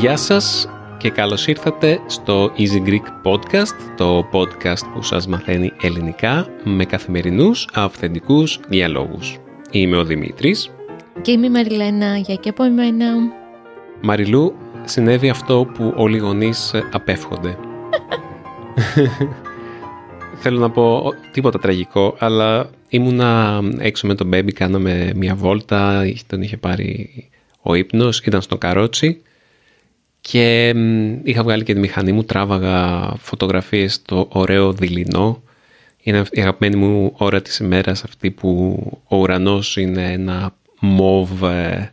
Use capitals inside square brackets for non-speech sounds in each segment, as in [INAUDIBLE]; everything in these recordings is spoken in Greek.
Γεια σας και καλώς ήρθατε στο Easy Greek Podcast, το podcast που σας μαθαίνει ελληνικά με καθημερινούς αυθεντικούς διαλόγους. Είμαι ο Δημήτρης. Και είμαι η Μαριλένα, για και από εμένα. Μαριλού, συνέβη αυτό που όλοι οι γονείς απέφχονται. [LAUGHS] Θέλω να πω τίποτα τραγικό, αλλά ήμουνα έξω με τον baby, κάναμε μια βόλτα, τον είχε πάρει ο ύπνος, ήταν στο καρότσι και είχα βγάλει και τη μηχανή μου, τράβαγα φωτογραφίες στο ωραίο δειλινό. Είναι η αγαπημένη μου ώρα της ημέρας αυτή που ο ουρανός είναι ένα μόβ ε,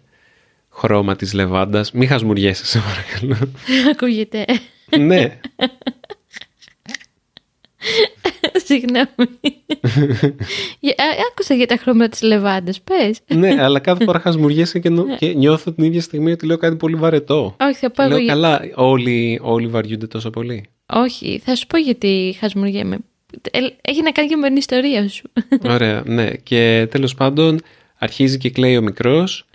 χρώμα της λεβάντας. Μη χασμουριέσαι σε παρακαλώ. [LAUGHS] Ακούγεται. ναι. [LAUGHS] Συγγνώμη. Άκουσα για τα χρώματα της λεβάντας, πες. ναι, αλλά κάθε [LAUGHS] φορά χασμουριέσαι και, νο... και νιώθω την ίδια στιγμή ότι λέω κάτι πολύ βαρετό. Όχι, θα πω Λέω καλά, όλοι, όλοι βαριούνται τόσο πολύ. Όχι, θα σου πω γιατί χασμουριέμαι. Έχει να κάνει και με την ιστορία σου. Ωραία, ναι. Και τέλος πάντων αρχίζει και κλαίει ο μικρός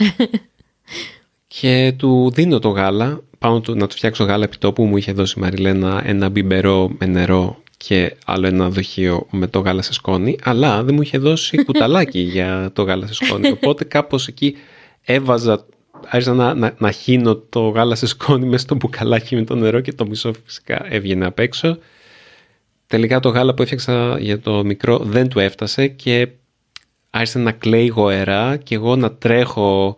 και του δίνω το γάλα. Πάω να του φτιάξω γάλα επί τόπου. Μου είχε δώσει η Μαριλένα ένα μπιμπερό με νερό και άλλο ένα δοχείο με το γάλα σε σκόνη, αλλά δεν μου είχε δώσει [LAUGHS] κουταλάκι για το γάλα σε σκόνη. Οπότε κάπως εκεί έβαζα, άρχισα να, να, να χύνω το γάλα σε σκόνη μέσα στο μπουκαλάκι με το νερό και το μισό φυσικά έβγαινε απ' έξω. Τελικά το γάλα που έφτιαξα για το μικρό δεν του έφτασε και άρχισε να κλαίει γοερά και εγώ να τρέχω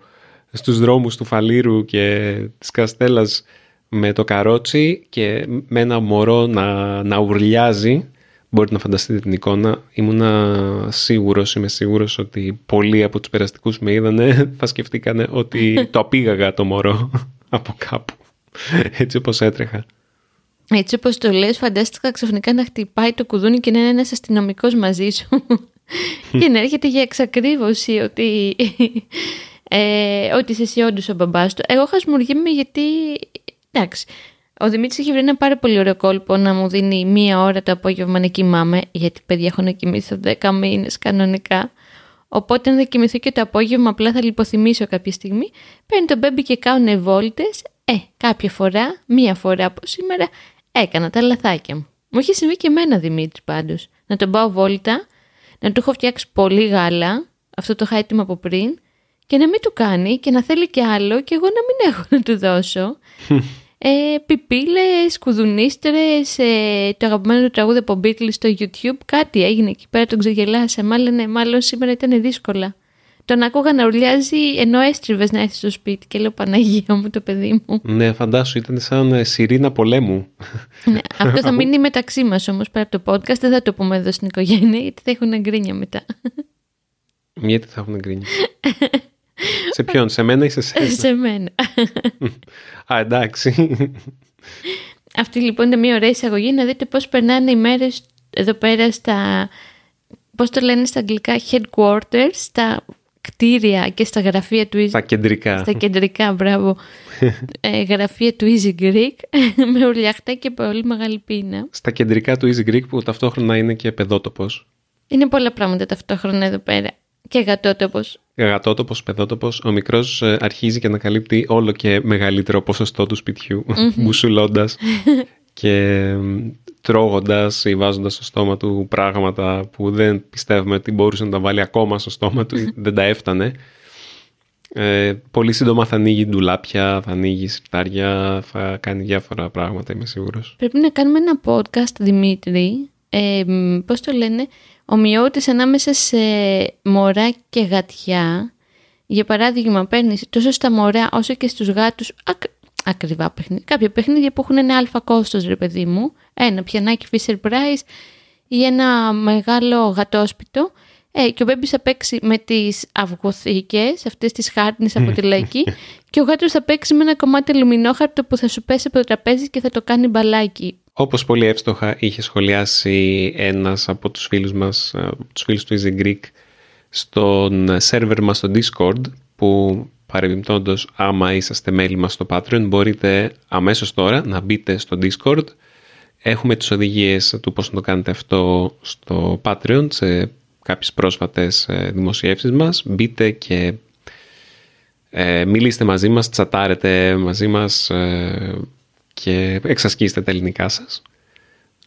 στους δρόμους του Φαλήρου και της Καστέλας με το καρότσι και με ένα μωρό να, να ουρλιάζει. Μπορείτε να φανταστείτε την εικόνα. Ήμουνα σίγουρος, είμαι σίγουρος ότι πολλοί από τους περαστικούς με είδανε [LAUGHS] θα σκεφτήκανε ότι [LAUGHS] το απήγαγα το μωρό [LAUGHS] από κάπου. Έτσι όπως έτρεχα. Έτσι όπως το λες φαντάστηκα ξαφνικά να χτυπάει το κουδούνι και να είναι ένας αστυνομικός μαζί σου και να έρχεται για εξακρίβωση ότι, ε, ότι είσαι εσύ όντως ο μπαμπάς του. Εγώ χασμουργήμαι γιατί εντάξει. Ο Δημήτρης έχει βρει ένα πάρα πολύ ωραίο κόλπο να μου δίνει μία ώρα το απόγευμα να κοιμάμαι, γιατί παιδιά έχω να κοιμήσω 10 μήνες κανονικά. Οπότε, αν δεν κοιμηθώ και το απόγευμα, απλά θα λιποθυμίσω κάποια στιγμή. Παίρνει τον μπέμπι και κάνουν βόλτε. Ε, κάποια φορά, μία φορά από σήμερα, έκανα τα λαθάκια μου. Μου έχει συμβεί και εμένα Δημήτρη πάντως. Να τον πάω βόλτα, να του έχω φτιάξει πολύ γάλα, αυτό το είχα έτοιμο από πριν, και να μην του κάνει και να θέλει και άλλο και εγώ να μην έχω να του δώσω. [LAUGHS] ε, πιπίλες, κουδουνίστρες, ε, το αγαπημένο του τραγούδι από Beatles στο YouTube, κάτι έγινε εκεί πέρα, τον ξεγελάσε. Μάλλον, ναι, μάλλον σήμερα ήταν δύσκολα. Τον άκουγα να ουρλιάζει ενώ έστριβες να έρθει στο σπίτι και λέω Παναγία μου το παιδί μου. Ναι, φαντάσου, ήταν σαν ε, σιρήνα πολέμου. ναι, αυτό θα μείνει μεταξύ μας όμως πέρα από το podcast. Δεν θα το πούμε εδώ στην οικογένεια, γιατί θα έχουν εγκρίνια μετά. Γιατί θα έχουν εγκρίνια. [LAUGHS] σε ποιον, σε μένα ή σε [LAUGHS] σένα; σε μένα. Α, εντάξει. Αυτή λοιπόν είναι μια ωραία εισαγωγή να δείτε πώς περνάνε οι μέρες εδώ πέρα στα, πώς το λένε στα αγγλικά, headquarters, στα κτίρια και στα γραφεία του Easy Στα κεντρικά. Στα κεντρικά, μπράβο. [LAUGHS] ε, γραφεία του Easy Greek [LAUGHS] με ουρλιαχτά και πολύ μεγάλη πείνα. Στα κεντρικά του Easy Greek που ταυτόχρονα είναι και παιδότοπος. Είναι πολλά πράγματα ταυτόχρονα εδώ πέρα. Και γατότοπος. Γατότοπος, παιδότοπος. Ο μικρός ε, αρχίζει και ανακαλύπτει όλο και μεγαλύτερο ποσοστό του σπιτιού, μπουσουλώντας [LAUGHS] και τρώγοντας ή βάζοντας στο στόμα του πράγματα που δεν πιστεύουμε ότι μπορούσε να τα βάλει ακόμα στο στόμα του, [LAUGHS] δεν τα έφτανε. Ε, πολύ σύντομα θα ανοίγει ντουλάπια, θα ανοίγει σιρτάρια, θα κάνει διάφορα πράγματα, είμαι σίγουρος. Πρέπει να κάνουμε ένα podcast, Δημήτρη, ε, πώς το λένε, ομοιότητες ανάμεσα σε μωρά και γατιά. Για παράδειγμα, παίρνεις τόσο στα μωρά όσο και στους γάτους ακ, ακριβά παιχνίδια. Κάποια παιχνίδια που έχουν ένα αλφα κόστος, ρε παιδί μου. Ένα πιανάκι Fisher Price ή ένα μεγάλο γατόσπιτο. Ε, και ο Μπέμπι θα παίξει με τις αυγοθήκες, αυτές τις χάρτινες από τη λαϊκή [LAUGHS] και ο γάτος θα παίξει με ένα κομμάτι αλουμινόχαρτο που θα σου πέσει από το τραπέζι και θα το κάνει μπαλάκι. Όπως πολύ εύστοχα είχε σχολιάσει ένας από τους φίλους μας, από τους φίλους του Easy Greek, στον σερβερ μας στο Discord, που παρεμπιπτόντως άμα είσαστε μέλη μας στο Patreon μπορείτε αμέσως τώρα να μπείτε στο Discord. Έχουμε τις οδηγίες του πώς να το κάνετε αυτό στο Patreon σε κάποιες πρόσφατες ε, δημοσιεύσεις μας. Μπείτε και ε, μιλήστε μαζί μας, τσατάρετε μαζί μας ε, και εξασκήστε τα ελληνικά σας.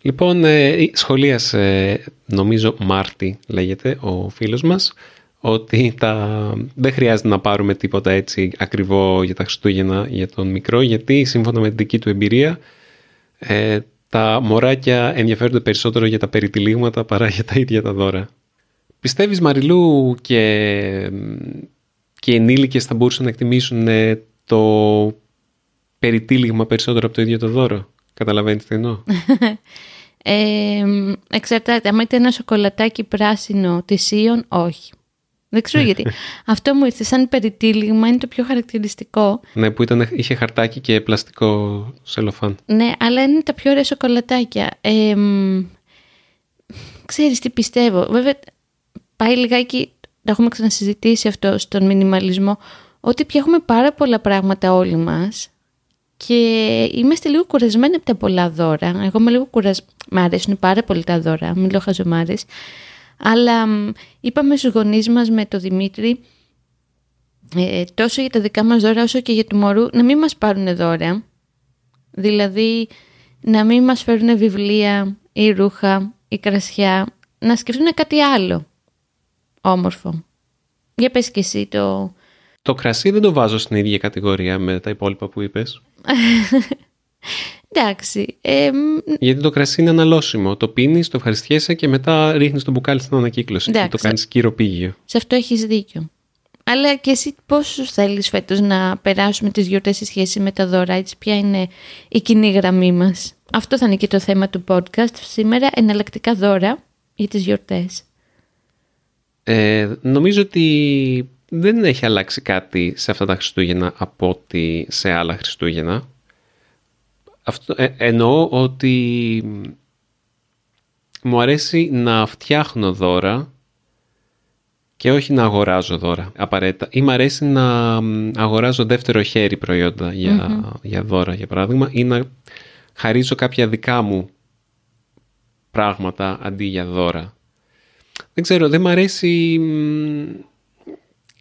Λοιπόν, ε, σχολίασε, νομίζω Μάρτι λέγεται ο φίλος μας, ότι τα... δεν χρειάζεται να πάρουμε τίποτα έτσι ακριβό για τα Χριστούγεννα για τον μικρό, γιατί σύμφωνα με την δική του εμπειρία ε, τα μωράκια ενδιαφέρονται περισσότερο για τα περιτυλίγματα παρά για τα ίδια τα δώρα. Πιστεύεις Μαριλού και, και οι ενήλικες θα μπορούσαν να εκτιμήσουν ε, το περιτύλιγμα περισσότερο από το ίδιο το δώρο. Καταλαβαίνετε τι εννοώ. [LAUGHS] ε, εξαρτάται. Αν είτε ένα σοκολατάκι πράσινο Ιων, όχι. Δεν ξέρω [LAUGHS] γιατί. Αυτό μου ήρθε σαν περιτύλιγμα, είναι το πιο χαρακτηριστικό. Ναι, που ήταν, είχε χαρτάκι και πλαστικό σελοφάν. Ναι, αλλά είναι τα πιο ωραία σοκολατάκια. Ε, ξέρεις τι πιστεύω. Βέβαια, πάει λιγάκι, το έχουμε ξανασυζητήσει αυτό στον μινιμαλισμό, ότι πια έχουμε πάρα πολλά πράγματα όλοι μας και είμαστε λίγο κουρασμένοι από τα πολλά δώρα. Εγώ είμαι λίγο κουρασμένη. Μ' αρέσουν πάρα πολύ τα δώρα, μην λέω χαζομάρες. Αλλά είπαμε στους γονείς μας με το Δημήτρη ε, τόσο για τα δικά μας δώρα όσο και για του μωρού να μην μας πάρουν δώρα. Δηλαδή να μην μας φέρουν βιβλία ή ρούχα ή κρασιά. Να σκεφτούν κάτι άλλο όμορφο. Για πες και εσύ το... Το κρασί δεν το βάζω στην ίδια κατηγορία με τα υπόλοιπα που είπες. [LAUGHS] Εντάξει. Ε, Γιατί το κρασί είναι αναλώσιμο. Το πίνεις, το ευχαριστιέσαι και μετά ρίχνεις το μπουκάλι στην ανακύκλωση. Εντάξει. Και το κάνεις κυροπήγιο. Σε αυτό έχεις δίκιο. Αλλά και εσύ πόσους θέλεις φέτος να περάσουμε τις γιορτές σε σχέση με τα δώρα, έτσι, ποια είναι η κοινή γραμμή μας; Αυτό θα είναι και το θέμα του podcast σήμερα, εναλλακτικά δώρα για τις γιορτές. Ε, νομίζω ότι δεν έχει αλλάξει κάτι σε αυτά τα Χριστούγεννα από ότι σε άλλα Χριστούγεννα. Αυτό, ε, εννοώ ότι μου αρέσει να φτιάχνω δώρα και όχι να αγοράζω δώρα απαραίτητα. Ή μου αρέσει να αγοράζω δεύτερο χέρι προϊόντα για, για δώρα, για παράδειγμα, ή να χαρίζω κάποια δικά μου πράγματα αντί για δώρα. Δεν ξέρω, δεν μου αρέσει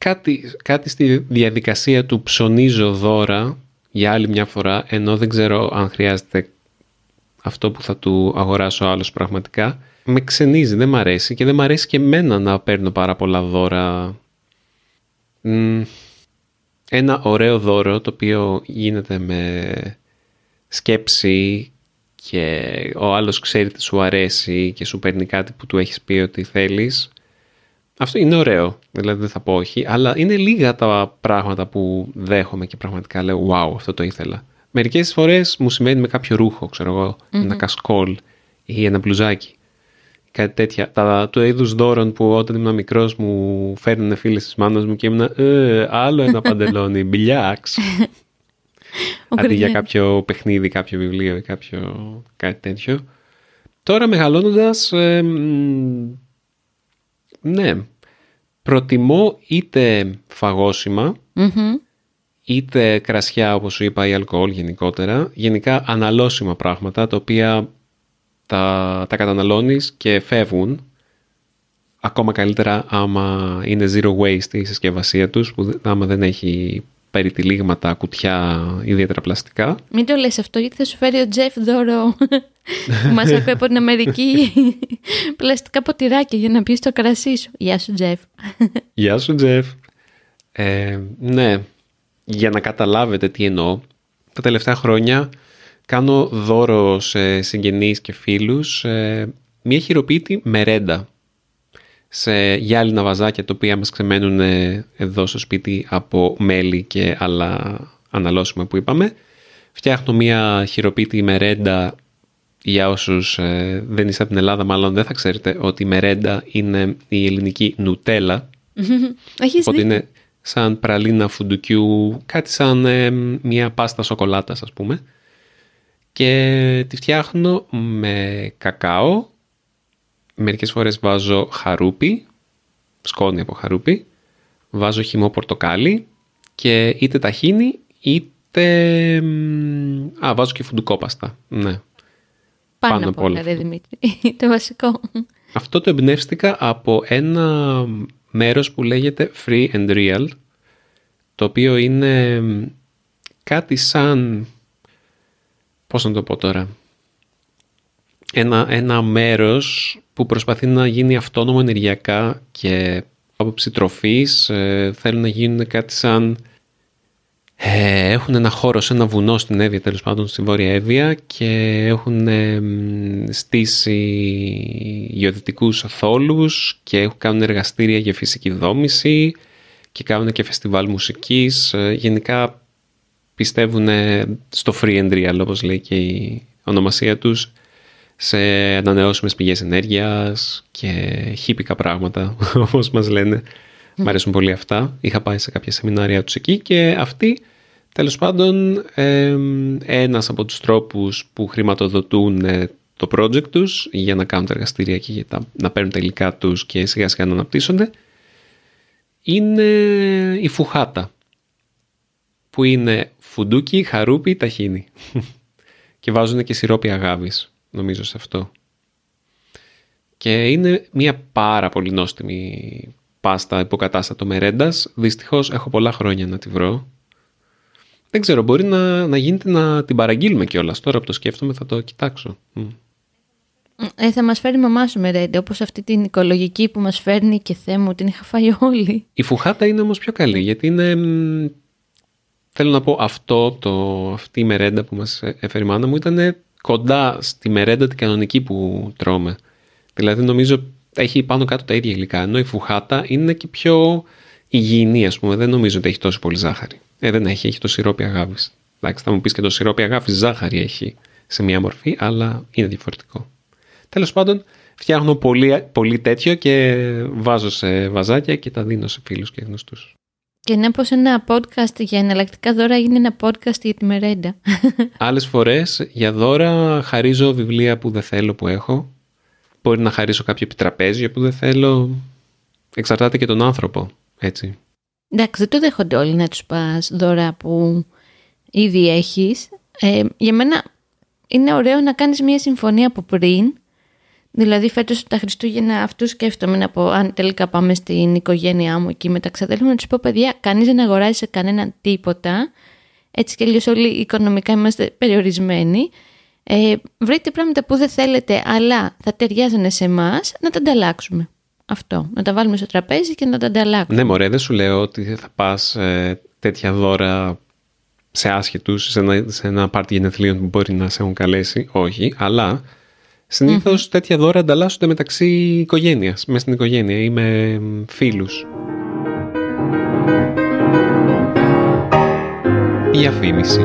κάτι, κάτι στη διαδικασία του ψωνίζω δώρα για άλλη μια φορά, ενώ δεν ξέρω αν χρειάζεται αυτό που θα του αγοράσω άλλος πραγματικά. Με ξενίζει, δεν μ' αρέσει και δεν μ' αρέσει και εμένα να παίρνω πάρα πολλά δώρα. Ένα ωραίο δώρο το οποίο γίνεται με σκέψη και ο άλλος ξέρει τι σου αρέσει και σου παίρνει κάτι που του έχεις πει ότι θέλεις αυτό είναι ωραίο, δηλαδή δεν θα πω όχι, αλλά είναι λίγα τα πράγματα που δέχομαι και πραγματικά λέω wow, αυτό το ήθελα. Μερικές φορές μου σημαίνει με κάποιο ρούχο, ξέρω εγώ, ένα κασκόλ ή ένα μπλουζάκι. Κάτι τέτοια. Τα του είδους δώρων που όταν ήμουν μικρός μου φέρνουν φίλες της μάνας μου και ήμουν ε, άλλο ένα [LAUGHS] παντελόνι, μπιλιάξ. Αντί για κάποιο παιχνίδι, κάποιο βιβλίο ή κάποιο κάτι τέτοιο. Τώρα μεγαλώνοντας, ε, ναι, προτιμώ είτε είτε κρασιά όπως σου είπα ή αλκοόλ γενικότερα, γενικά αναλώσιμα πράγματα τα οποία τα, τα καταναλώνεις και φεύγουν. Ακόμα καλύτερα άμα είναι zero waste η συσκευασία τους που άμα δεν έχει περιτυλίγματα, κουτιά, ιδιαίτερα πλαστικά. Μην το λες αυτό γιατί θα σου φέρει ο Τζεφ δώρο που μας [LAUGHS] ακούει από την Αμερική πλαστικά ποτηράκια για να πει το κρασί σου. Γεια σου Τζεφ. Γεια σου Τζεφ. Ε, ναι, για να καταλάβετε τι εννοώ, τα τελευταία χρόνια κάνω δώρο σε συγγενείς και φίλους ε, μια χειροποίητη μερέντα σε γυάλινα βαζάκια τα οποία μας ξεμένουν εδώ στο σπίτι από μέλι και άλλα αναλώσιμα που είπαμε. Φτιάχνω μια χειροποίητη μερέντα για όσους ε, δεν είστε από την Ελλάδα μάλλον δεν θα ξέρετε ότι η μερέντα είναι η ελληνική νουτέλα. Έχεις Ότι είναι σαν πραλίνα φουντουκιού, κάτι σαν ε, μια πάστα σοκολάτας ας πούμε. Και τη φτιάχνω με κακάο, μερικές φορές βάζω χαρούπι, σκόνη από χαρούπι, βάζω χυμό πορτοκάλι και είτε ταχύνει είτε... Α, βάζω και φουντουκόπαστα. Ναι. Πάνω, Πάνω από όλα, ρε Δημήτρη. [LAUGHS] το βασικό. Αυτό το εμπνεύστηκα από ένα μέρος που λέγεται Free and Real, το οποίο είναι κάτι σαν... Πώς να το πω τώρα... Ένα, ένα μέρος που προσπαθεί να γίνει αυτόνομο ενεργειακά και άποψη τροφής ε, θέλουν να γίνουν κάτι σαν ε, έχουν ένα χώρο σε ένα βουνό στην Εύβοια, τέλος πάντων στη Βόρεια Εύβοια και έχουν ε, στήσει γεωδυτικούς θόλους και κάνουν εργαστήρια για φυσική δόμηση και κάνουν και φεστιβάλ μουσικής. Ε, γενικά πιστεύουν στο free and real, όπως λέει και η ονομασία τους, σε ανανεώσιμες πηγές ενέργειας και χύπικα πράγματα, [LAUGHS] όπως μας λένε. Μ' αρέσουν πολύ αυτά. Είχα πάει σε κάποια σεμινάρια τους εκεί και αυτοί Τέλος πάντων, ε, ένας από τους τρόπους που χρηματοδοτούν ε, το project τους για να κάνουν τα εργαστήρια και για να παίρνουν τα υλικά τους και σιγά σιγά να αναπτύσσονται είναι η φουχάτα που είναι φουντούκι, χαρούπι, ταχίνι [LAUGHS] και βάζουν και σιρόπι αγάβης νομίζω σε αυτό και είναι μια πάρα πολύ νόστιμη πάστα υποκατάστατο μερέντας δυστυχώς έχω πολλά χρόνια να τη βρω δεν ξέρω, μπορεί να, να γίνεται να την παραγγείλουμε κιόλας. Τώρα που το σκέφτομαι θα το κοιτάξω. Ε, θα μας φέρει η μαμά σου μερέντε, όπως αυτή την οικολογική που μας φέρνει και θέμα την είχα φάει όλοι. Η φουχάτα είναι όμως πιο καλή, γιατί είναι... Θέλω να πω αυτό, το, αυτή η μερέντα που μας έφερε η μάνα μου ήταν κοντά στη μερέντα την κανονική που τρώμε. Δηλαδή νομίζω έχει πάνω κάτω τα ίδια υλικά, ενώ η φουχάτα είναι και πιο υγιεινή ας πούμε, δεν νομίζω ότι έχει τόσο πολύ ζάχαρη. Ε, δεν έχει, έχει το σιρόπι αγάπης. Εντάξει, θα μου πεις και το σιρόπι αγάπης ζάχαρη έχει σε μία μορφή, αλλά είναι διαφορετικό. Τέλος πάντων, φτιάχνω πολύ, πολύ τέτοιο και βάζω σε βαζάκια και τα δίνω σε φίλους και γνωστούς. Και να πω σε ένα podcast για εναλλακτικά δώρα είναι ένα podcast για τη μερέντα. [LAUGHS] Άλλες φορές για δώρα χαρίζω βιβλία που δεν θέλω που έχω. Μπορεί να χαρίσω κάποιο επιτραπέζιο που δεν θέλω. Εξαρτάται και τον άνθρωπο, έτσι. Εντάξει, δεν το δέχονται όλοι να τους πας δώρα που ήδη έχεις. Ε, για μένα είναι ωραίο να κάνεις μια συμφωνία από πριν. Δηλαδή φέτος τα Χριστούγεννα αυτούς σκέφτομαι να πω αν τελικά πάμε στην οικογένειά μου εκεί με τα ξαδέλφια να τους πω παιδιά κανείς δεν αγοράζει σε κανέναν τίποτα. Έτσι και αλλιώς όλοι οικονομικά είμαστε περιορισμένοι. Ε, βρείτε πράγματα που δεν θέλετε αλλά θα ταιριάζανε σε εμάς να τα ανταλλάξουμε. Αυτό. Να τα βάλουμε στο τραπέζι και να τα ανταλλάξουμε. Ναι, μωρέ, δεν σου λέω ότι θα πας ε, τέτοια δώρα σε άσχετους, σε ένα, σε ένα πάρτι γενεθλίων που μπορεί να σε έχουν καλέσει. Όχι, αλλά συνήθως mm-hmm. τέτοια δώρα ανταλλάσσονται μεταξύ οικογένειας, μέσα στην οικογένεια ή με φίλους. Διαφήμιση.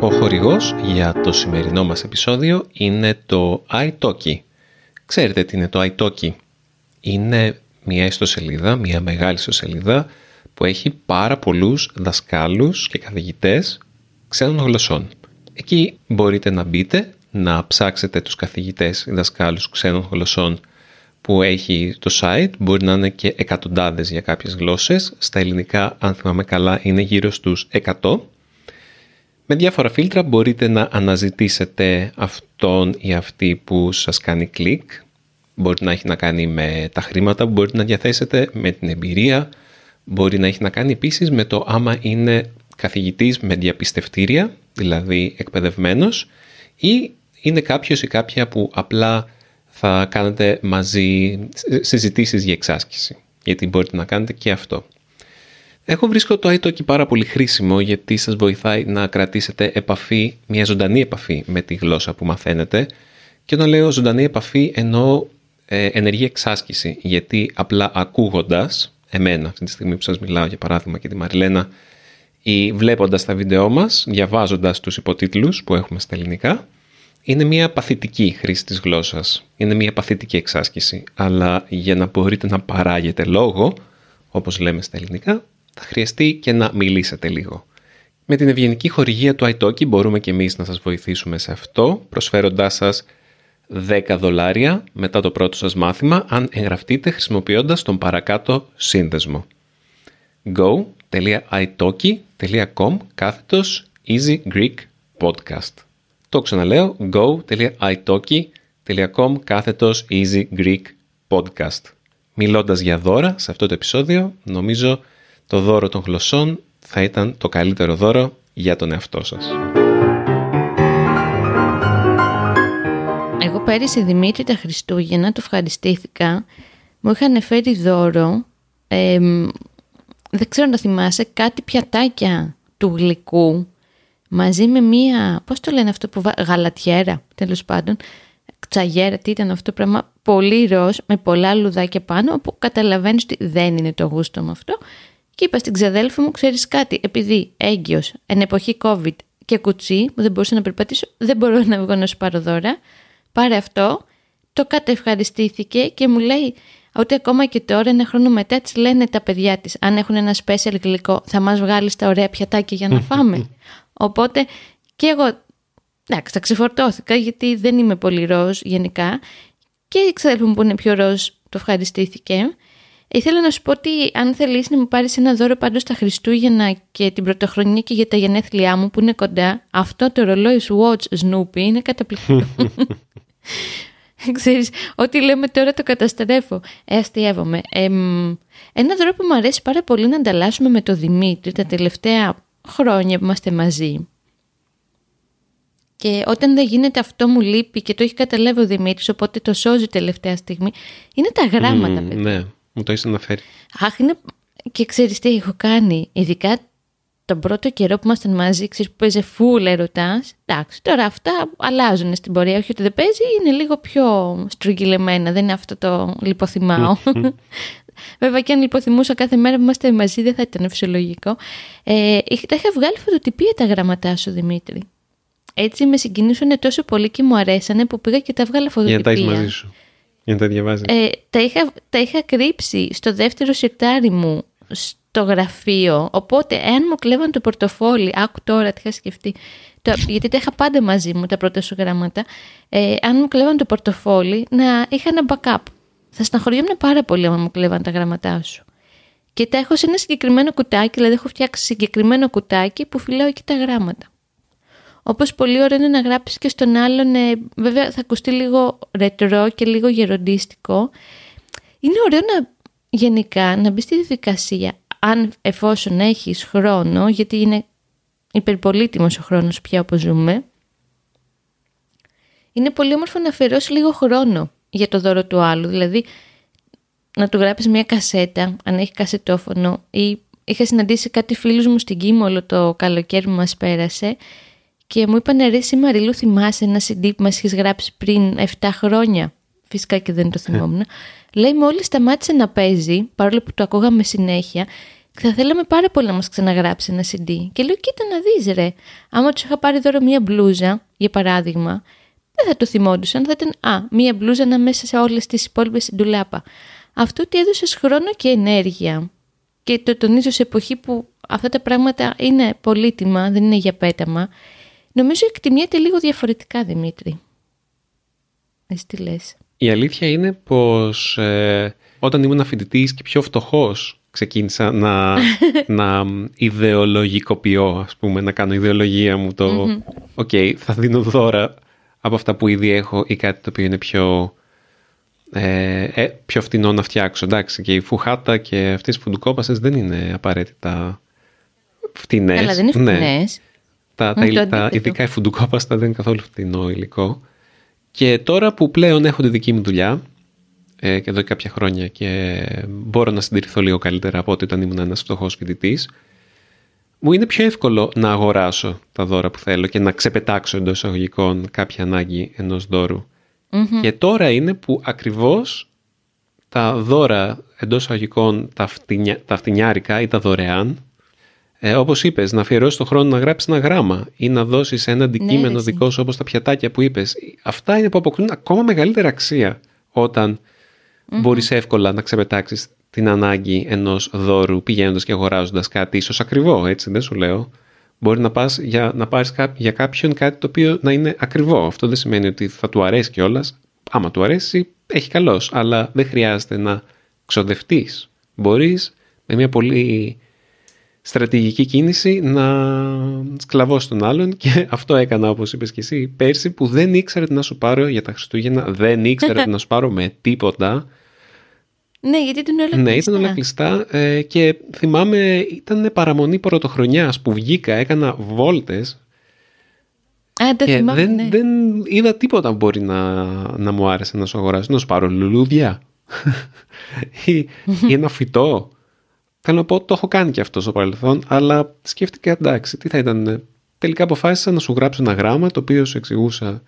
Ο χορηγός για το σημερινό μας επεισόδιο είναι το iTalki. Ξέρετε τι είναι το iTalki είναι μια ιστοσελίδα, μια μεγάλη ιστοσελίδα που έχει πάρα πολλούς δασκάλους και καθηγητές ξένων γλωσσών. Εκεί μπορείτε να μπείτε, να ψάξετε τους καθηγητές ή δασκάλους ξένων γλωσσών που έχει το site, μπορεί να είναι και εκατοντάδες για κάποιες γλώσσες, στα ελληνικά αν θυμάμαι καλά είναι γύρω στους 100. Με διάφορα φίλτρα μπορείτε να αναζητήσετε αυτόν ή αυτή που σας κάνει κλικ, Μπορεί να έχει να κάνει με τα χρήματα που μπορείτε να διαθέσετε, με την εμπειρία. Μπορεί να έχει να κάνει επίσης με το άμα είναι καθηγητής με διαπιστευτήρια, δηλαδή εκπαιδευμένος, ή είναι κάποιος ή κάποια που απλά θα κάνετε μαζί συζητήσεις για εξάσκηση, γιατί μπορείτε να κάνετε και αυτό. Εγώ βρίσκω το iTalki πάρα πολύ χρήσιμο γιατί σας βοηθάει να κρατήσετε επαφή, μια ζωντανή επαφή με τη γλώσσα που μαθαίνετε. Και όταν λέω ζωντανή επαφή εννοώ ε, ενεργή εξάσκηση, γιατί απλά ακούγοντας εμένα αυτή τη στιγμή που σας μιλάω για παράδειγμα και τη Μαριλένα ή βλέποντας τα βίντεό μας, διαβάζοντας τους υποτίτλους που έχουμε στα ελληνικά, είναι μια παθητική χρήση της γλώσσας. Είναι μια παθητική εξάσκηση. Αλλά για να μπορείτε να παράγετε λόγο, όπως λέμε στα ελληνικά, θα χρειαστεί και να μιλήσετε λίγο. Με την ευγενική χορηγία του iTalki μπορούμε και εμείς να σας βοηθήσουμε σε αυτό, προσφέροντάς σας 10 δολάρια μετά το πρώτο σας μάθημα αν εγγραφτείτε χρησιμοποιώντας τον παρακάτω σύνδεσμο. go.com go.italki.com κάθετος Easy Greek Podcast. Το ξαναλέω go.italki.com κάθετος Easy Greek Podcast. Μιλώντας για δώρα σε αυτό το επεισόδιο, νομίζω το δώρο των γλωσσών θα ήταν το καλύτερο δώρο για τον εαυτό σας. Εγώ πέρυσι Δημήτρη τα Χριστούγεννα, το ευχαριστήθηκα. Μου είχαν φέρει δώρο, ε, δεν ξέρω να θυμάσαι, κάτι πιατάκια του γλυκού μαζί με μία, πώς το λένε αυτό που βα... γαλατιέρα τέλος πάντων, τσαγέρα, τι ήταν αυτό το πράγμα, πολύ ροζ με πολλά λουδάκια πάνω, όπου καταλαβαίνεις ότι δεν είναι το γούστο με αυτό. Και είπα στην ξαδέλφη μου, ξέρεις κάτι, επειδή έγκυος, εν εποχή COVID και κουτσί, που δεν μπορούσα να περπατήσω, δεν μπορώ να βγω να σου πάρω δώρα, πάρε αυτό, το κατευχαριστήθηκε και μου λέει ότι ακόμα και τώρα, ένα χρόνο μετά, της λένε τα παιδιά της, αν έχουν ένα special γλυκό, θα μας βγάλει τα ωραία πιατάκια για να [LAUGHS] φάμε. Οπότε και εγώ, εντάξει, τα ξεφορτώθηκα γιατί δεν είμαι πολύ ροζ γενικά και η ξαδέλφη μου που είναι πιο ροζ το ευχαριστήθηκε. Ήθελα να σου πω ότι αν θέλεις να μου πάρεις ένα δώρο πάντως στα Χριστούγεννα και την πρωτοχρονιά και για τα γενέθλιά μου που είναι κοντά, αυτό το ρολόι Watch Snoopy είναι καταπληκτικό. [LAUGHS] [LAUGHS] [LAUGHS] Ξέρεις, ό,τι λέμε τώρα το καταστρέφω. Ε, αστείευομαι. Ε, ένα δώρο που μου αρέσει πάρα πολύ να ανταλλάσσουμε με το Δημήτρη τα τελευταία χρόνια που είμαστε μαζί. Και όταν δεν γίνεται αυτό μου λείπει και το έχει καταλάβει ο Δημήτρης, οπότε το σώζει τελευταία στιγμή, είναι τα γράμματα. Mm, ναι, μου το έχεις αναφέρει. Αχ, είναι... Και ξέρεις τι έχω κάνει, ειδικά τον πρώτο καιρό που ήμασταν μαζί, ξέρεις που παίζει φούλα ερωτάς. Εντάξει, τώρα αυτά αλλάζουν στην πορεία. Όχι ότι δεν παίζει, είναι λίγο πιο στρογγυλεμένα. Δεν είναι αυτό το λιποθυμάω. [LAUGHS] Βέβαια και αν λιποθυμούσα κάθε μέρα που είμαστε μαζί δεν θα ήταν φυσιολογικό. Ε, τα είχα βγάλει φωτοτυπία τα γραμματά σου Δημήτρη. Έτσι με συγκινήσουν τόσο πολύ και μου αρέσανε που πήγα και τα βγάλα φωτοτυπία. Για να τα έχεις μαζί σου. Για να τα διαβάζεις. Ε, τα, είχα, τα είχα κρύψει στο δεύτερο σιρτάρι μου το γραφείο. Οπότε, εάν μου κλέβαν το πορτοφόλι, άκου τώρα τι είχα σκεφτεί, το, γιατί τα είχα πάντα μαζί μου τα πρώτα σου γράμματα, ε, αν μου κλέβαν το πορτοφόλι, να είχα ένα backup. Θα στεναχωριόμουν πάρα πολύ αν μου κλέβαν τα γράμματά σου. Και τα έχω σε ένα συγκεκριμένο κουτάκι, δηλαδή έχω φτιάξει συγκεκριμένο κουτάκι που φυλάω εκεί τα γράμματα. Όπως πολύ ωραίο είναι να γράψεις και στον άλλον, ε, βέβαια θα ακουστεί λίγο ρετρό και λίγο γεροντίστικο. Είναι ωραίο να γενικά να μπεις στη διαδικασία αν εφόσον έχεις χρόνο, γιατί είναι υπερπολίτιμος ο χρόνος πια όπως ζούμε, είναι πολύ όμορφο να αφιερώσεις λίγο χρόνο για το δώρο του άλλου. Δηλαδή, να του γράψεις μια κασέτα, αν έχει κασετόφωνο, ή είχα συναντήσει κάτι φίλους μου στην Κίμολο το καλοκαίρι που μας πέρασε και μου είπαν ρε εσύ Μαριλού θυμάσαι ένα CD που μας έχεις γράψει πριν 7 χρόνια; Φυσικά και δεν το θυμόμουν. Λέει μόλις σταμάτησε να παίζει, παρόλο που το ακούγαμε συνέχεια, θα θέλαμε πάρα πολύ να μας ξαναγράψει ένα CD. Και λέω, κοίτα να δεις, ρε. Άμα τους είχα πάρει δώρο μία μπλούζα, για παράδειγμα, δεν θα το θυμόντουσαν. Θα ήταν, Α, μία μπλούζα να μέσα σε όλες τις υπόλοιπες στην τουλάπα. Αυτό ότι έδωσες χρόνο και ενέργεια. Και το τονίζω σε εποχή που αυτά τα πράγματα είναι πολύτιμα, δεν είναι για πέταμα. Νομίζω εκτιμιέται λίγο διαφορετικά, Δημήτρη. Εσύ τι λες. Η αλήθεια είναι πως ε, όταν ήμουν φοιτητή και πιο φτωχός ξεκίνησα να, [LAUGHS] να ιδεολογικοποιώ, ας πούμε, να κάνω ιδεολογία μου το «ΟΚ, θα δίνω δώρα από αυτά που ήδη έχω ή κάτι το οποίο είναι πιο, ε, ε, πιο φτηνό να φτιάξω». Εντάξει, και η φουχάτα και αυτές οι φουντουκόπασες δεν είναι απαραίτητα φτηνές. Αλλά δεν είναι ναι. φτηνές. Τα, τα, τα, ειδικά η φουντουκόπαστα δεν είναι καθόλου φτηνό υλικό. Και τώρα που πλέον έχω τη δική μου δουλειά ε, και εδώ και κάποια χρόνια και μπορώ να συντηρηθώ λίγο καλύτερα από ό,τι όταν ήμουν ένας φτωχός φοιτητής, μου είναι πιο εύκολο να αγοράσω τα δώρα που θέλω και να ξεπετάξω εντός εισαγωγικών κάποια ανάγκη ενός Και τώρα είναι που ακριβώς τα δώρα εντός εισαγωγικών, τα, φτηνιά, τα φτηνιάρικα ή τα δωρεάν, ε, Όπως είπες, να αφιερώσεις τον χρόνο να γράψεις ένα γράμμα ή να δώσεις ένα αντικείμενο ναι, δικό σου όπως τα πιατάκια που είπες. Αυτά είναι που αποκτούν ακόμα μεγαλύτερη αξία όταν mm-hmm. μπορείς εύκολα να ξεπετάξεις την ανάγκη ενός δώρου πηγαίνοντας και αγοράζοντας κάτι ίσως ακριβό, έτσι δεν σου λέω. Μπορεί να πας για να πάρεις για κάποιον κάτι το οποίο να είναι ακριβό. Αυτό δεν σημαίνει ότι θα του αρέσει κιόλας. Άμα του αρέσει, έχει καλώ. Αλλά δεν χρειάζεται να ξοδευτείς. Μπορείς με μια πολύ στρατηγική κίνηση να σκλαβώσει τον άλλον και αυτό έκανα όπως είπες και εσύ πέρσι που δεν ήξερα τι να σου πάρω για τα Χριστούγεννα, δεν ήξερα τι να σου πάρω με τίποτα. Ναι, γιατί ήταν όλα κλειστά. Ναι, ήταν όλα κλειστά ε, και θυμάμαι ήταν παραμονή πρωτοχρονιάς που βγήκα, έκανα βόλτες Α, δεν και θυμάμαι, δεν, ναι. δεν είδα τίποτα που μπορεί να, να μου άρεσε να σου αγοράσω. Να σου πάρω λουλούδια [LAUGHS] ή, ή ένα φυτό. Θέλω να πω, το έχω κάνει και αυτό στο παρελθόν, αλλά σκέφτηκα εντάξει, τι θα ήταν. ε, Τελικά αποφάσισα να σου γράψω ένα γράμμα το οποίο σου εξηγούσα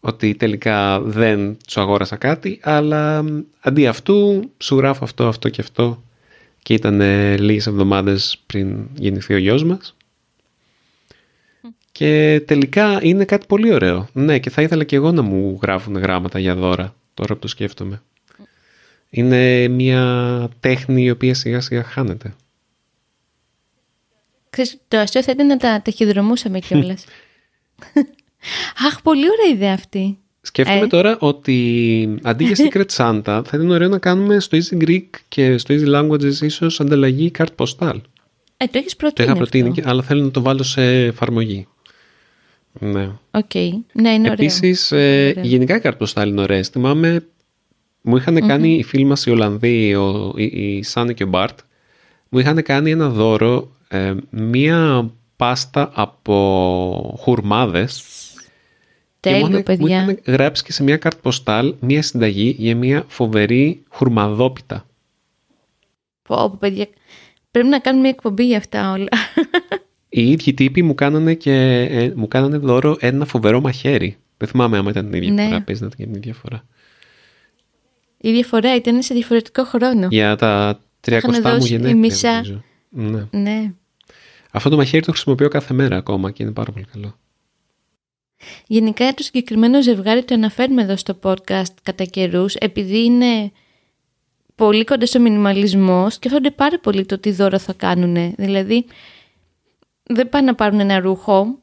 ότι τελικά δεν σου αγόρασα κάτι, αλλά μ, αντί αυτού σου γράφω αυτό, αυτό και αυτό και ήταν ε, λίγες εβδομάδες πριν γεννηθεί ο γιος μας. Και τελικά είναι κάτι πολύ ωραίο. Ναι, και θα ήθελα και εγώ να μου γράφουν γράμματα για δώρα, τώρα που το σκέφτομαι. Είναι μια τέχνη η οποία σιγά σιγά χάνεται. Ξέρεις, το αστείο θα ήταν να τα ταχυδρομούσαμε κιόλας. [LAUGHS] Αχ, πολύ ωραία ιδέα αυτή. Σκέφτομαι Ε; τώρα ότι αντί για Secret [LAUGHS] Santa θα ήταν ωραίο να κάνουμε στο Easy Greek και στο Easy Languages ίσως ανταλλαγή card postal. Ε, το έχεις Το προτείνει είχα προτείνει, αυτό. και- αλλά θέλω να το βάλω σε εφαρμογή. Ναι. Οκ. Ναι, είναι ωραίο. Επίσης, Είναι ε, ωραίο. γενικά οι carte postale είναι ωραίες. Θυμάμαι, μου είχαν κάνει οι φίλοι μας οι Ολλανδοί, ο, η, η Σάνι και ο Μπάρτ, μου είχαν κάνει ένα δώρο, ε, μία πάστα από χουρμάδες και μου Τέλειο, είχαν- μου παιδιά. είχαν γράψει και σε μια καρτ ποστάλ μια συνταγή για μια φοβερή χουρμαδόπιτα. Πω, πω, παιδιά. Πρέπει να κάνουμε μια εκπομπή για αυτά όλα. Οι ίδιοι τύποι μου κάνανε, και, ε, μου κάνανε δώρο ένα φοβερό μαχαίρι. Δεν θυμάμαι άμα ήταν την ίδια Ναι. φορά. Παίζει να ήταν και την ίδια φορά. Η διαφορά ήταν σε διαφορετικό χρόνο. Για τα 300 μου δώσει γενέθλια. μισά. νομίζω. Ναι. Ναι. Αυτό το μαχαίρι το χρησιμοποιώ κάθε μέρα ακόμα και είναι πάρα πολύ καλό. Γενικά το συγκεκριμένο ζευγάρι το αναφέρουμε εδώ στο podcast κατά καιρούς, επειδή είναι πολύ κοντά στο μινιμαλισμός, σκέφτονται πάρα πολύ το τι δώρο θα κάνουν. Δηλαδή, δεν πάνε να πάρουν ένα ρούχο.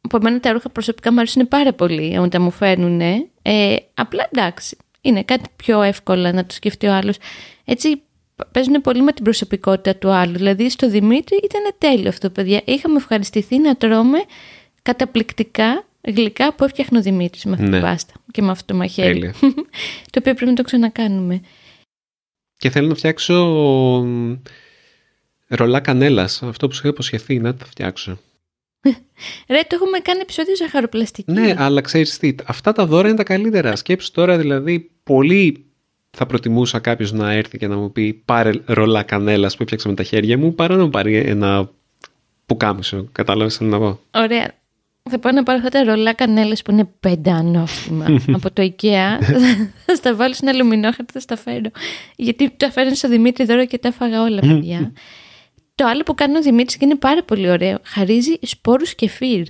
Από μένα τα ρούχα προσωπικά μου αρέσουν πάρα πολύ όταν τα μου φέρνουν. Ε, απλά εντάξει, είναι κάτι πιο εύκολα να το σκεφτεί ο άλλος. Έτσι παίζουν πολύ με την προσωπικότητα του άλλου. Δηλαδή στο Δημήτρη ήταν τέλειο αυτό, παιδιά. Είχαμε ευχαριστηθεί να τρώμε καταπληκτικά γλυκά που έφτιαχνε ο Δημήτρης με αυτή Ναι. την πάστα και με αυτό το μαχαίρι. Τέλεια. [LAUGHS] το οποίο πρέπει να το ξανακάνουμε. Και θέλω να φτιάξω μ, ρολά κανέλας. Αυτό που σου είχα υποσχεθεί να το φτιάξω. Ρε, το έχουμε κάνει επεισόδιο ζαχαροπλαστική. Ναι, αλλά ξέρεις τι, αυτά τα δώρα είναι τα καλύτερα. Σκέψου τώρα δηλαδή πολύ θα προτιμούσα κάποιος να έρθει και να μου πει πάρε ρολά κανέλας που έφτιαξα με τα χέρια μου παρά να μου πάρει ένα πουκάμισο. Κατάλαβες τι θέλω να πω; Ωραία. Θα πάω να πάρω αυτά τα ρολά κανέλες που είναι πέντε ανώστιμα [LAUGHS] από το IKEA. θα στα βάλω σε ένα αλουμινόχαρτο, θα στα φέρω. Γιατί τα φέρνω στο Δημήτρη δώρο και τα έφαγα όλα, παιδιά. Το άλλο που κάνει ο Δημήτρης και είναι πάρα πολύ ωραίο, χαρίζει σπόρους κεφίρ.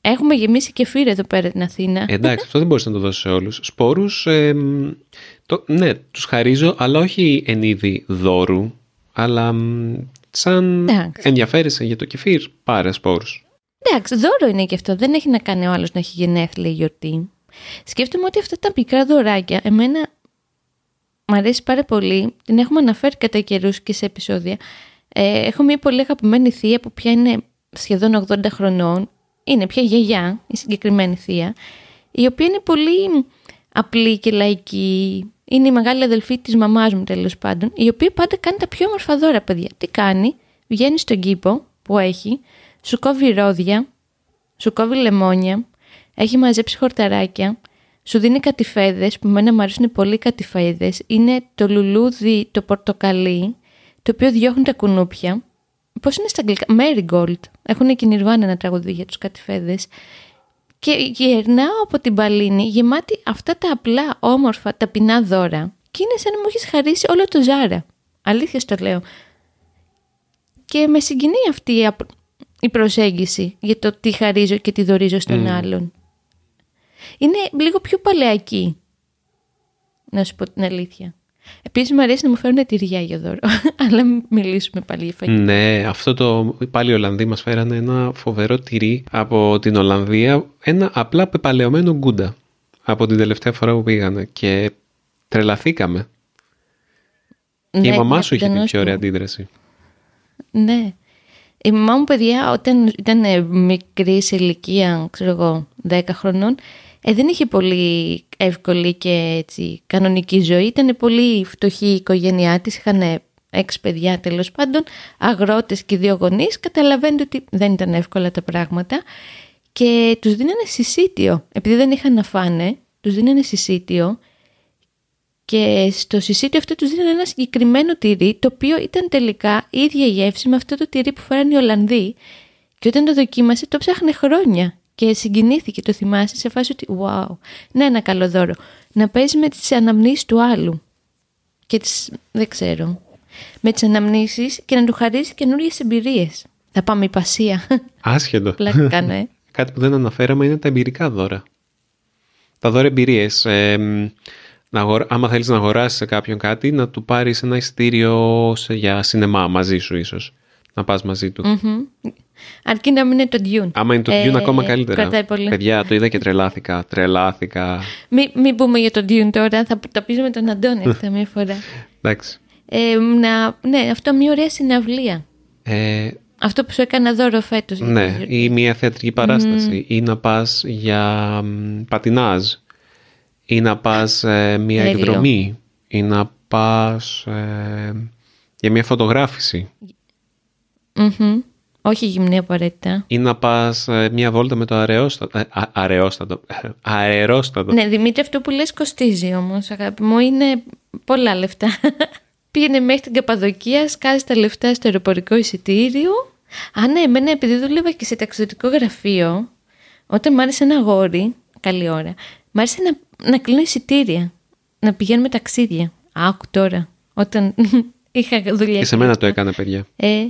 Έχουμε γεμίσει κεφίρ εδώ πέρα στην Αθήνα. Εντάξει, αυτό δεν μπορείς να το δώσεις σε όλους. Σπόρους, ε, μ, το, ναι, τους χαρίζω, αλλά όχι εν είδη δώρου, αλλά μ, σαν Εντάξει. ενδιαφέρεσαι για το κεφίρ, πάρε σπόρους. Εντάξει, δώρο είναι και αυτό. Δεν έχει να κάνει ο άλλος να έχει γενέθλια ή γιορτή. Σκέφτομαι ότι αυτά τα μικρά δωράκια, εμένα μ' αρέσει πάρα πολύ. Την έχουμε αναφέρει κατά καιρούς και σε επεισόδια. Ε, έχω μια πολύ αγαπημένη θεία που πια είναι σχεδόν 80 χρονών. Είναι πια γιαγιά, η συγκεκριμένη θεία, η οποία είναι πολύ απλή και λαϊκή. Είναι η μεγάλη αδελφή της μαμάς μου τέλος πάντων, η οποία πάντα κάνει τα πιο όμορφα δώρα, παιδιά. Τι κάνει, βγαίνει στον κήπο που έχει, σου κόβει ρόδια, σου κόβει λεμόνια, έχει μαζέψει χορταράκια, σου δίνει κατηφέδες, που εμένα μου αρέσουν πολύ οι κατηφέδες, είναι το λουλούδι, το πορτοκαλί, το οποίο διώχνουν τα κουνούπια. Πώς είναι στα αγγλικά, Marigold, έχουν και Nirvana ένα τραγουδί για τους κατηφέδες. Και γερνάω από την παλίνη γεμάτη αυτά τα απλά, όμορφα, ταπεινά δώρα και είναι σαν να μου έχεις χαρίσει όλο το ζάρα. Αλήθεια στο λέω. Και με συγκινεί αυτή η απ- η προσέγγιση για το τι χαρίζω και τι δωρίζω στον άλλον. Είναι λίγο πιο παλαιακή, να σου πω την αλήθεια. Επίσης μου αρέσει να μου φέρουν τυριά για δώρο, [LAUGHS] αλλά μην μιλήσουμε πάλι για φαγητό. Ναι, αυτό το πάλι οι Ολλανδοί μας φέρανε ένα φοβερό τυρί από την Ολλανδία, ένα απλά πεπαλαιωμένο γκούντα από την τελευταία φορά που πήγανε και τρελαθήκαμε. Και η Ναι, μαμά ναι, σου είχε την πιθανώς πιο ωραία του. αντίδραση. Ναι. Η μαμά μου παιδιά όταν ήταν μικρή σε ηλικία, ξέρω εγώ, 10 χρονών, ε, δεν είχε πολύ εύκολη και έτσι, κανονική ζωή. Ήταν πολύ φτωχή η οικογένειά της, είχαν έξι παιδιά τέλος πάντων, αγρότες και δύο γονείς. Καταλαβαίνετε ότι δεν ήταν εύκολα τα πράγματα και τους δίνανε συσίτιο. Επειδή δεν είχαν να φάνε, τους δίνανε συσίτιο και στο συσίτιο αυτό τους δίνανε ένα συγκεκριμένο τυρί, το οποίο ήταν τελικά η ίδια γεύση με αυτό το τυρί που φοράνε οι Ολλανδοί. Και όταν το δοκίμασε, το ψάχνε χρόνια και συγκινήθηκε, το θυμάσαι, σε φάση ότι wow, ναι ένα καλό δώρο. Να παίζεις με τις αναμνήσεις του άλλου. Και τις, δεν ξέρω, με τις αναμνήσεις και να του χαρίζεις καινούριε εμπειρίες. Θα πάμε υπασία. Άσχετο. Πλάκα, ναι. [LAUGHS] Κάτι που δεν αναφέραμε είναι τα εμπειρικά δώρα. Τα δώρα εμπειρίες. Ε, άμα θέλεις να αγοράσεις σε κάποιον κάτι, να του πάρεις ένα εισιτήριο για σινεμά μαζί σου ίσως. Να πας μαζί του. Mm-hmm. Αρκεί να μην είναι το Dune. Άμα είναι το Dune ε, ακόμα καλύτερα. Πολύ. Παιδιά, το είδα και τρελάθηκα. Τρελάθηκα. Μην μη πούμε για το Dune τώρα, θα τα πει με τον Αντώνη [LAUGHS] αυτά μια φορά. Εντάξει. Ε, να, ναι, αυτό μια ωραία συναυλία. Ε, αυτό που σου έκανα δώρο φέτος. Ναι, ή μια θεατρική παράσταση. Ή να πας για πατινάζ. Ή να πας ε, μια Τέλειο. εκδρομή. Ή να πας ε, για μια φωτογράφηση. Μμμ. Όχι γυμνή απαραίτητα. Ή να πας ε, μια βόλτα με το αραιόστατο. Ε, α- αραιόστατο. Αερόστατο. Ναι, Δημήτρη, αυτό που λες κοστίζει όμως, αγάπη μου, είναι πολλά λεφτά. [LAUGHS] Πήγαινε μέχρι την Καπαδοκία, σκάζει τα λεφτά στο αεροπορικό εισιτήριο. Α, ναι, εμένα επειδή δούλευα και σε ταξιδιωτικό γραφείο, όταν μ' άρεσε ένα αγόρι, καλή ώρα, μ' άρεσε να, να κλείνω εισιτήρια, να πηγαίνουμε ταξίδια. Άκου τώρα, όταν [LAUGHS] είχα δουλειά. Και σε μένα το έκανε, παιδιά. Ε,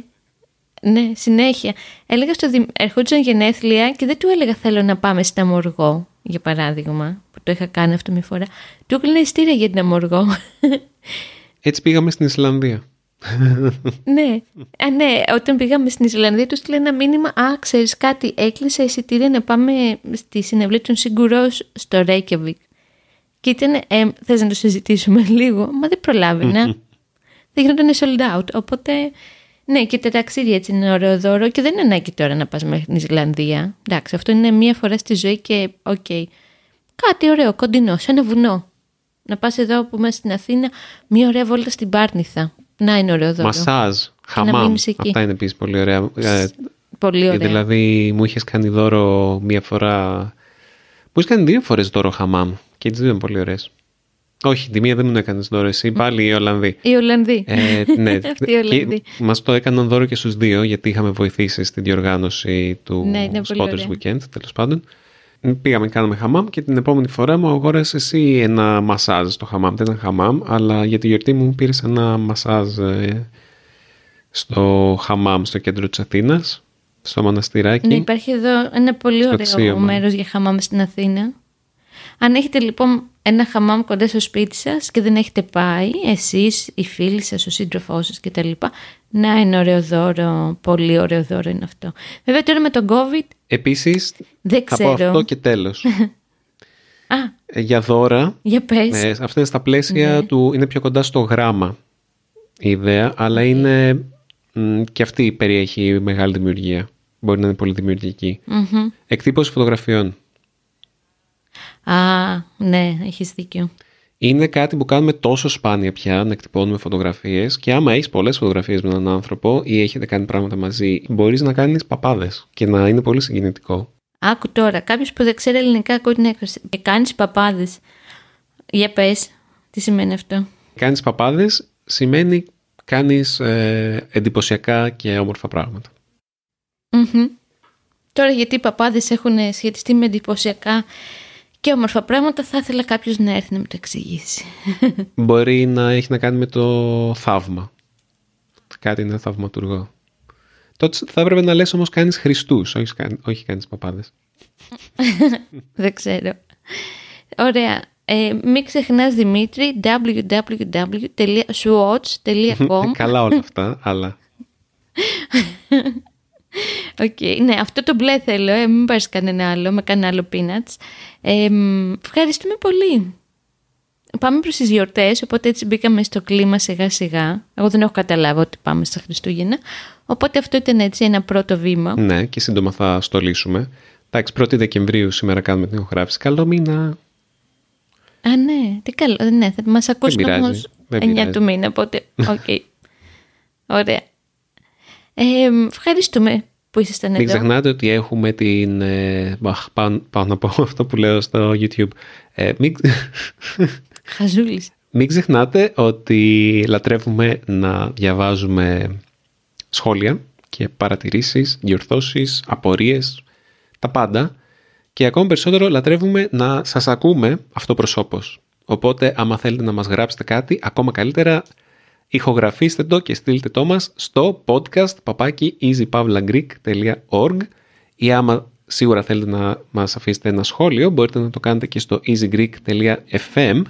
ναι, συνέχεια. Έλεγα στο Δημ... Ερχόντουσαν γενέθλια και δεν του έλεγα θέλω να πάμε στην Αμοργό, για παράδειγμα, που το είχα κάνει αυτό μια φορά. Του έκλεινα ειστήρια για την Αμοργό. Έτσι πήγαμε στην Ισλανδία. ναι. Α, ναι, όταν πήγαμε στην Ισλανδία του έστειλα ένα μήνυμα «Α, ξέρεις κάτι, έκλεισα εισιτήρια να πάμε στη συναυλία των Sigur Rós στο Ρέικιαβικ». Και ήταν, ε, θες να το συζητήσουμε [LAUGHS] λίγο, μα δεν προλάβαινα. [LAUGHS] δεν γινόταν sold out, οπότε... Ναι, και τα ταξίδια έτσι είναι ωραίο δώρο και δεν είναι ανάγκη τώρα να πας μέχρι την Ισλανδία. Εντάξει, αυτό είναι μία φορά στη ζωή και οκ. Κάτι ωραίο, κοντινό, σε ένα βουνό. Να πας εδώ που είμαστε στην Αθήνα, μία ωραία βόλτα στην Πάρνηθα. Να είναι ωραίο δώρο. Μασάζ, να χαμάμ. μείνεις εκεί. Αυτά είναι επίσης πολύ ωραία. Ε, Πολύ και ωραία. δηλαδή μου είχες κάνει δώρο μία φορά. Μου είχες κάνει δύο φορές δώρο χαμάμ. Και τις δύο είναι πολύ ωραίες. Όχι, τη μία δεν μου έκανες δώρο εσύ, πάλι οι Ολλανδοί. Οι Ολλανδοί. Ε, ναι, [LAUGHS] Αυτοί οι Ολλανδοί. Μας το έκαναν δώρο και στους δύο, γιατί είχαμε βοηθήσει στην διοργάνωση του Ναι, είναι πολύ Spotters ωραία. Weekend, τέλος πάντων. Πήγαμε, κάναμε χαμάμ και την επόμενη φορά μου αγόρασες εσύ ένα μασάζ στο χαμάμ. Δεν ήταν χαμάμ, αλλά για τη γιορτή μου πήρες ένα μασάζ ε, στο χαμάμ στο κέντρο της Αθήνας, στο μοναστηράκι. Ναι, υπάρχει εδώ ένα πολύ Στο ωραίο αξίωμα. μέρος για χαμάμ στην Αθήνα. Αν έχετε λοιπόν ένα χαμάμ κοντά στο σπίτι σας και δεν έχετε πάει, εσείς, οι φίλοι σας, ο σύντροφός σας κτλ. Να είναι ωραίο δώρο, πολύ ωραίο δώρο είναι αυτό. Βέβαια τώρα με τον COVID Επίσης, δεν θα πω ξέρω. αυτό και τέλος. [LAUGHS] Α, Ε, για δώρα, για πες. ε, αυτό είναι στα πλαίσια Ναι. του, είναι πιο κοντά στο γράμμα η ιδέα, αλλά είναι μ, και αυτή περιέχει μεγάλη δημιουργία. Μπορεί να είναι πολύ δημιουργική. Μμμ. Εκτύπωση φωτογραφιών. Α, ναι, έχεις δίκιο. Είναι κάτι που κάνουμε τόσο σπάνια πια να εκτυπώνουμε φωτογραφίες και άμα έχεις πολλές φωτογραφίες με έναν άνθρωπο ή έχετε κάνει πράγματα μαζί, μπορείς να κάνεις παπάδες και να είναι πολύ συγκινητικό. Άκου τώρα, κάποιος που δεν ξέρει ελληνικά ακούει την έκφραση και κάνεις παπάδες. Για πες, τι σημαίνει αυτό. Κάνεις παπάδες σημαίνει κάνεις ε, εντυπωσιακά και όμορφα πράγματα. Μμμ. Τώρα γιατί οι παπάδες έχουν σχετιστεί με εντυπωσιακά και όμορφα πράγματα θα ήθελα κάποιος να έρθει να μου το εξηγήσει. Μπορεί να έχει να κάνει με το θαύμα. Κάτι είναι θαυματουργό. Τότε θα έπρεπε να λες όμως κάνεις Χριστούς, όχι, κάνει- όχι κάνεις παπάδες. [LAUGHS] Δεν ξέρω. Ωραία. Ε, μην ξεχνάς Δημήτρη www.swatch.com Καλά όλα αυτά, αλλά [LAUGHS] Οκ, Ναι, αυτό το μπλε θέλω, ε, μην πάρεις κανένα άλλο, με κανένα άλλο peanuts. Ε, μ, ευχαριστούμε πολύ. πάμε προς τις γιορτές, οπότε έτσι μπήκαμε στο κλίμα σιγά σιγά. Εγώ δεν έχω καταλάβει ότι πάμε στα Χριστούγεννα. Οπότε αυτό ήταν έτσι ένα πρώτο βήμα. Ναι, και σύντομα θα στολίσουμε. Εντάξει, 1η Δεκεμβρίου σήμερα κάνουμε την ηχογράφηση. Καλό μήνα. Α, ναι, τι καλό. Ναι, θα μας ακούσουν πειράζει, όμως δεν 9 πειράζει. του μήνα, οπότε, οκ. Ωραία. Ε, ευχαριστούμε που ήσασταν Μην εδώ. ξεχνάτε ότι έχουμε την... Ε, μπαχ, πάω, πάω να πω αυτό που λέω στο YouTube. Ε, μην, [LAUGHS] Χαζούλης. μην ξεχνάτε ότι λατρεύουμε να διαβάζουμε σχόλια και παρατηρήσεις, διορθώσεις, απορίες, τα πάντα. Και ακόμη περισσότερο λατρεύουμε να σας ακούμε αυτοπροσώπως. Οπότε άμα θέλετε να μας γράψετε κάτι, ακόμα καλύτερα ηχογραφήστε το και στείλτε το μας στο podcast παπάκι easypavlagreek.org ή άμα σίγουρα θέλετε να μας αφήσετε ένα σχόλιο μπορείτε να το κάνετε και στο easygreek.fm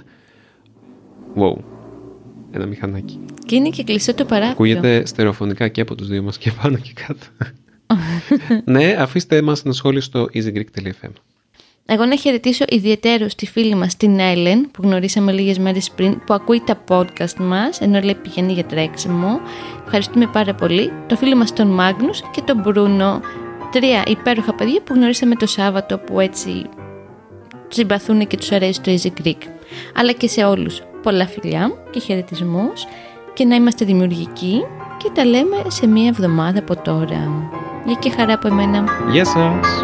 Wow, ένα μηχανάκι. Και είναι και κλειστό το παράθυρο. Ακούγεται στερεοφωνικά και από τους δύο μας και πάνω και κάτω. [LAUGHS] ναι, αφήστε μας ένα σχόλιο στο easygreek.fm. Εγώ να χαιρετήσω ιδιαίτερο τη φίλη μας την Έλεν που γνωρίσαμε λίγες μέρες πριν που ακούει τα podcast μας ενώ λέει πηγαίνει για τρέξιμο. Ευχαριστούμε πάρα πολύ. Το φίλο μας τον Μάγνους και τον Μπρούνο. Τρία υπέροχα παιδιά που γνωρίσαμε το Σάββατο που έτσι συμπαθούν και τους αρέσει το Easy Greek. Αλλά και σε όλους πολλά φιλιά και χαιρετισμούς και να είμαστε δημιουργικοί και τα λέμε σε μία εβδομάδα από τώρα. Γεια και χαρά από εμένα. Γεια σας!